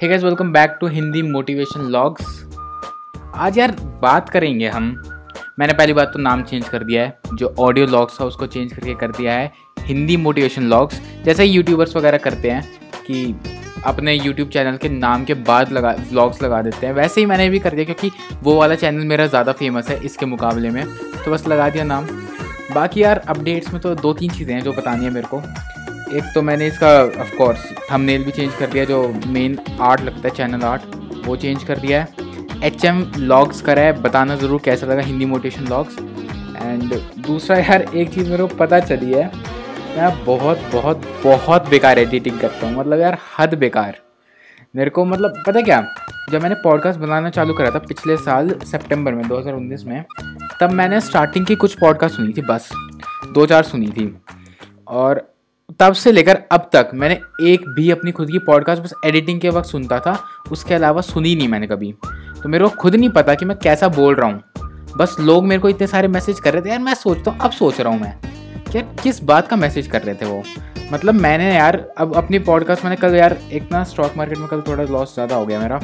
Hey guys welcome back to Hindi motivation logs आज यार बात करेंगे हम। मैंने पहली बात तो नाम चेंज कर दिया है, जो ऑडियो लॉग्स था उसको चेंज करके कर दिया है हिंदी मोटिवेशन लॉग्स जैसे यूट्यूबर्स वगैरह करते हैं कि अपने यूट्यूब चैनल के नाम के बाद लगा व्लॉग्स लगा देते हैं, वैसे ही मैंने भी कर दिया क्योंकि वो वाला चैनल मेरा ज़्यादा फ़ेमस है इसके मुकाबले में। तो बस लगा दिया नाम। बाकी यार अपडेट्स में तो दो तीन चीज़ें हैं जो बतानी है मेरे को। एक तो मैंने इसका ऑफ़ कोर्स थंबनेल भी चेंज कर दिया, जो मेन आर्ट लगता है चैनल आर्ट वो चेंज कर दिया है। एच एम लॉग्स करा है, बताना ज़रूर कैसा लगा हिंदी मोटिवेशन लॉग्स एंड दूसरा यार, एक चीज़ मेरे को पता चली है, मैं बहुत बहुत बहुत बेकार एडिटिंग करता हूँ मतलब यार, हद बेकार। मेरे को मतलब पता क्या, जब मैंने पॉडकास्ट बनाना चालू करा था पिछले साल सितंबर में 2019 में, तब मैंने स्टार्टिंग की कुछ पॉडकास्ट सुनी थी, बस, दो चार सुनी थी। और तब से लेकर अब तक मैंने एक भी अपनी खुद की पॉडकास्ट बस एडिटिंग के वक्त सुनता था, उसके अलावा सुनी नहीं मैंने कभी। तो मेरे को खुद नहीं पता कि मैं कैसा बोल रहा हूँ। बस लोग मेरे को इतने सारे मैसेज कर रहे थे, यार, मैं सोचता हूँ, अब सोच रहा हूँ मैं। कि किस बात का मैसेज कर रहे थे वो? मतलब मैंने यार, अब अपनी पॉडकास्ट मैंने कल यार, एक ना स्टॉक मार्केट में कल थोड़ा लॉस ज़्यादा हो गया मेरा।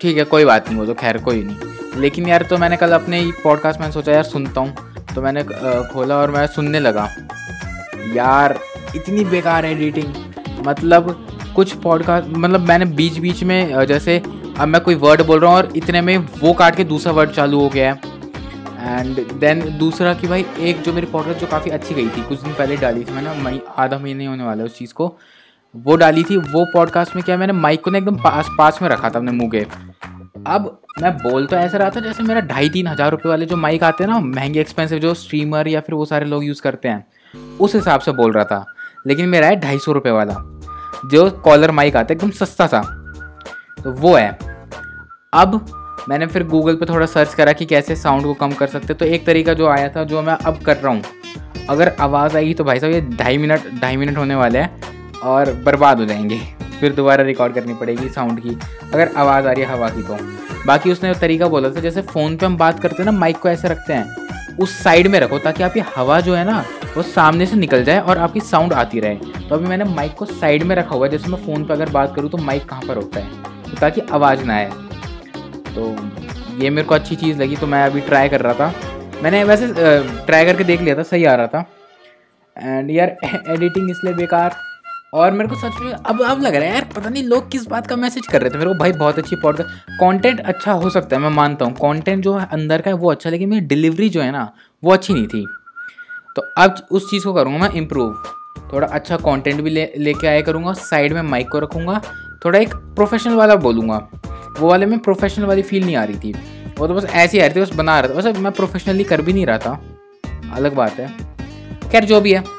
ठीक है, कोई बात नहीं, वो तो खैर कोई नहीं। लेकिन यार तो मैंने कल अपने पॉडकास्ट में सोचा, यार, सुनता हूँ। तो मैंने खोला और मैं सुनने लगा। यार इतनी बेकार है एडिटिंग मतलब कुछ पॉडकास्ट मतलब मैंने बीच बीच में जैसे अब मैं कोई वर्ड बोल रहा हूँ और इतने में वो काट के दूसरा वर्ड चालू हो गया है। एंड देन दूसरा कि भाई, एक जो मेरी पॉडकास्ट जो काफ़ी अच्छी गई थी, कुछ दिन पहले डाली थी मैंने, मई, आधा महीने होने वाला है उस चीज़ को, वो डाली थी, वो पॉडकास्ट में क्या मैंने माइक को ना एकदम पास पास में रखा था अपने मुँह के। अब मैं बोल तो ऐसा रहा था जैसे मेरा ढाई तीन हज़ार रुपये वाले जो माइक आते हैं ना, महँगे एक्सपेंसिव जो स्ट्रीमर या फिर वो सारे लोग यूज़ करते हैं, उस हिसाब से बोल रहा था। लेकिन मेरा है ढाई सौ रुपये वाला, जो कॉलर माइक आता है, एकदम सस्ता सा। तो वो है। अब मैंने फिर गूगल पे थोड़ा सर्च करा कि कैसे साउंड को कम कर सकते तो एक तरीका जो आया था, जो मैं अब कर रहा हूँ, अगर आवाज़ आएगी तो भाई साहब ये ढाई मिनट ढाई मिनट होने वाले हैं और बर्बाद हो जाएँगे। फिर दोबारा रिकॉर्ड करनी पड़ेगी साउंड की, अगर आवाज़ आ रही है, हवा की तो। बाकी उसने तरीका बोला था, जैसे फ़ोन पे हम बात करते हैं ना माइक को ऐसे रखते हैं। उस साइड में रखो ताकि आपकी हवा जो है ना, वो सामने से निकल जाए और आपकी साउंड आती रहे। तो अभी मैंने माइक को साइड में रखा हुआ है, जैसे मैं फ़ोन पर अगर बात करूँ तो माइक कहाँ पर होता है? तो ताकि आवाज़ ना आए। तो ये मेरे को अच्छी चीज़ लगी तो मैं अभी ट्राई कर रहा था। मैंने वैसे ट्राई करके देख लिया था, सही आ रहा था। एंड यार एडिटिंग इसलिए बेकार। और मेरे को सच में अब अब लग रहा है, यार, पता नहीं लोग किस बात का मैसेज कर रहे थे। मेरे को भाई बहुत अच्छी पॉडकास्ट कंटेंट अच्छा हो सकता है, मैं मानता हूँ। कंटेंट जो है अंदर का है, वो अच्छा लेकिन मेरी डिलीवरी जो है ना, वो अच्छी नहीं थी। तो अब उस चीज़ को करूँगा मैं इम्प्रूव थोड़ा अच्छा कंटेंट भी ले, लेके आया करूँगा साइड में माइक को रखूँगा, थोड़ा एक प्रोफेशनल वाला बोलूँगा। वो वाले में प्रोफेशनल वाली फील नहीं आ रही थी। वो तो बस ऐसी आ रही थी, बस बना रहा था। वैसे मैं प्रोफेशनली कर भी नहीं रहा था। अलग बात है। खैर, जो भी है।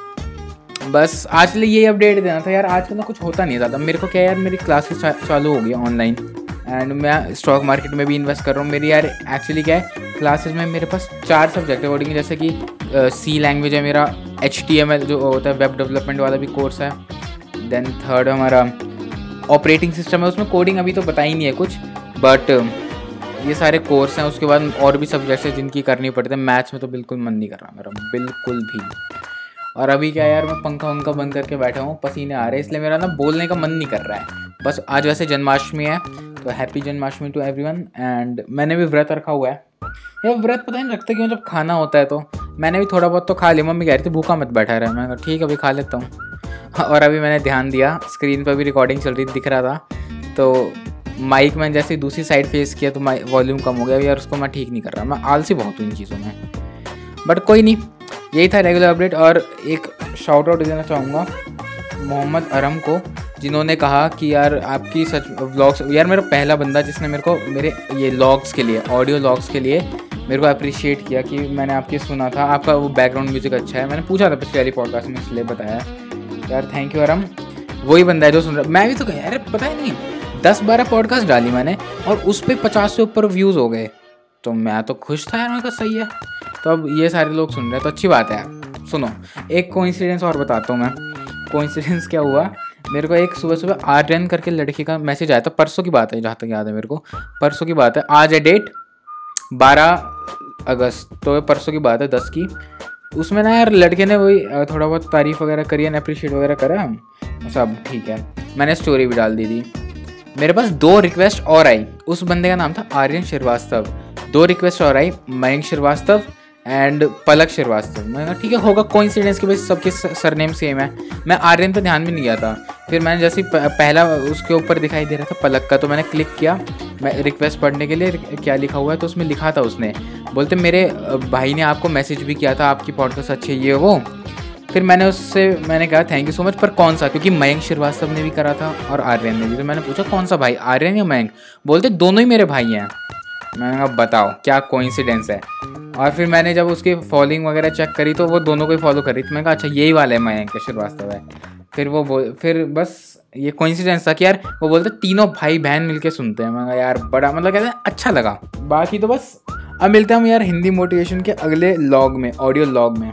बस आज लिए यही अपडेट देना था यार आज ना कुछ होता नहीं ज़्यादा। मेरे को क्या यार मेरी क्लासेस चालू हो गई ऑनलाइन एंड मैं स्टॉक मार्केट में भी इन्वेस्ट कर रहा हूँ। मेरी यार एक्चुअली क्या है क्लासेस में मेरे पास चार सब्जेक्ट है कोडिंग जैसे कि सी uh, लैंग्वेज है मेरा एच टी एम एल जो होता है वेब डेवलपमेंट वाला भी कोर्स है। देन थर्ड हमारा ऑपरेटिंग सिस्टम है। उसमें कोडिंग अभी तो पता ही नहीं है कुछ बट ये सारे कोर्स हैं। उसके बाद और भी सब्जेक्ट्स हैं जिनकी करनी पड़ती है। मैथ्स में तो बिल्कुल मन नहीं कर रहा मेरा। बिल्कुल भी। और अभी क्या यार, मैं पंखा वंखा बंद करके बैठा हूँ, पसीने आ रहे हैं, इसलिए मेरा ना बोलने का मन नहीं कर रहा है। बस आज वैसे जन्माष्टमी है तो happy Janmashtami to everyone and मैंने भी व्रत रखा हुआ है। ये व्रत पता नहीं रखते क्यों, जब खाना होता है तो। मैंने भी थोड़ा बहुत तो खा लिया, मम्मी कह रही थी, भूखा मत बैठा रहा। मैं ठीक है, अभी खा लेता हूँ। और अभी मैंने ध्यान दिया स्क्रीन पर भी रिकॉर्डिंग चल रही दिख रहा था। तो माइक में जैसे दूसरी साइड फेस किया तो वॉल्यूम कम हो गया। यार, उसको मैं ठीक नहीं कर रहा, मैं आलसी बहुत हूँ इन चीज़ों में। बट कोई नहीं यही था रेगुलर अपडेट और एक शाउट आउट देना चाहूँगा मोहम्मद अरम को, जिन्होंने कहा कि यार आपकी सच व्लॉग्स यार मेरा पहला बंदा जिसने मेरे को, मेरे ये लॉग्स के लिए ऑडियो लॉग्स के लिए मेरे को अप्रिशिएट किया कि मैंने आपकी सुना था, आपका वो बैकग्राउंड म्यूज़िक अच्छा है। मैंने पूछा था पिछले वाली पॉडकास्ट में, इसलिए बताया। यार थैंक यू अरम। वही बंदा है जो सुन रहा, मैं भी तो कह यार पता ही नहीं, दस बारह पॉडकास्ट डाली मैंने और उस पर पचास से ऊपर व्यूज़ हो गए। तो मैं तो खुश था यार, मेरे सही है। तो अब ये सारे लोग सुन रहे हैं तो अच्छी बात है सुनो, एक कोइंसिडेंस और बताता हूँ मैं। कोइंसिडेंस क्या हुआ? मेरे को एक सुबह सुबह आर्यन करके लड़की का मैसेज आया था। परसों की बात है, जहाँ तक याद है मेरे को। परसों की बात है, आज है डेट बारह अगस्त। तो परसों की बात है, दस की। उसमें ना यार लड़के ने वही थोड़ा बहुत तारीफ़ वगैरह करी है अप्रिशिएट वगैरह करा सब ठीक है। मैंने स्टोरी भी डाल दी थी। मेरे पास दो रिक्वेस्ट और आई। उस बंदे का नाम था आर्यन श्रीवास्तव। दो रिक्वेस्ट और आई, मयंक श्रीवास्तव एंड पलक श्रीवास्तव। मैंने ठीक है, होगा कोइंसिडेंस की वजह से सबके सरनेम सेम है। मैं आर्यन पर ध्यान भी नहीं गया था। फिर मैंने जैसे पहला उसके ऊपर दिखाई दे रहा था पलक का तो मैंने क्लिक किया। मैं रिक्वेस्ट पढ़ने के लिए क्या लिखा हुआ है तो उसमें लिखा था उसने। बोलते, मेरे भाई ने आपको मैसेज भी किया था, आपकी पॉडकास्ट अच्छी ये, वो। फिर मैंने उससे, मैंने कहा थैंक यू सो मच पर कौन सा? क्योंकि मयंक श्रीवास्तव ने भी करा था और आर्यन ने भी। तो मैंने पूछा, कौन सा भाई, आर्यन या मयंक? बोलते, दोनों ही मेरे भाई हैं। मैंने कहा, बताओ, क्या कोइंसिडेंस है? और फिर मैंने जब उसकी फॉलोइंग वगैरह चेक करी तो वो दोनों को ही फॉलो करी तो मैंने कहा अच्छा यही वाला है मयंक श्रीवास्तव है फिर वो बोल, फिर बस ये कोइंसिडेंस था कि यार, वो बोलते, तीनों भाई बहन मिलके सुनते हैं। मैं यार, बड़ा मतलब कहते हैं अच्छा लगा। बाकी तो बस, अब मिलते हैं हम यार हिंदी मोटिवेशन के अगले लॉग में ऑडियो लॉग में।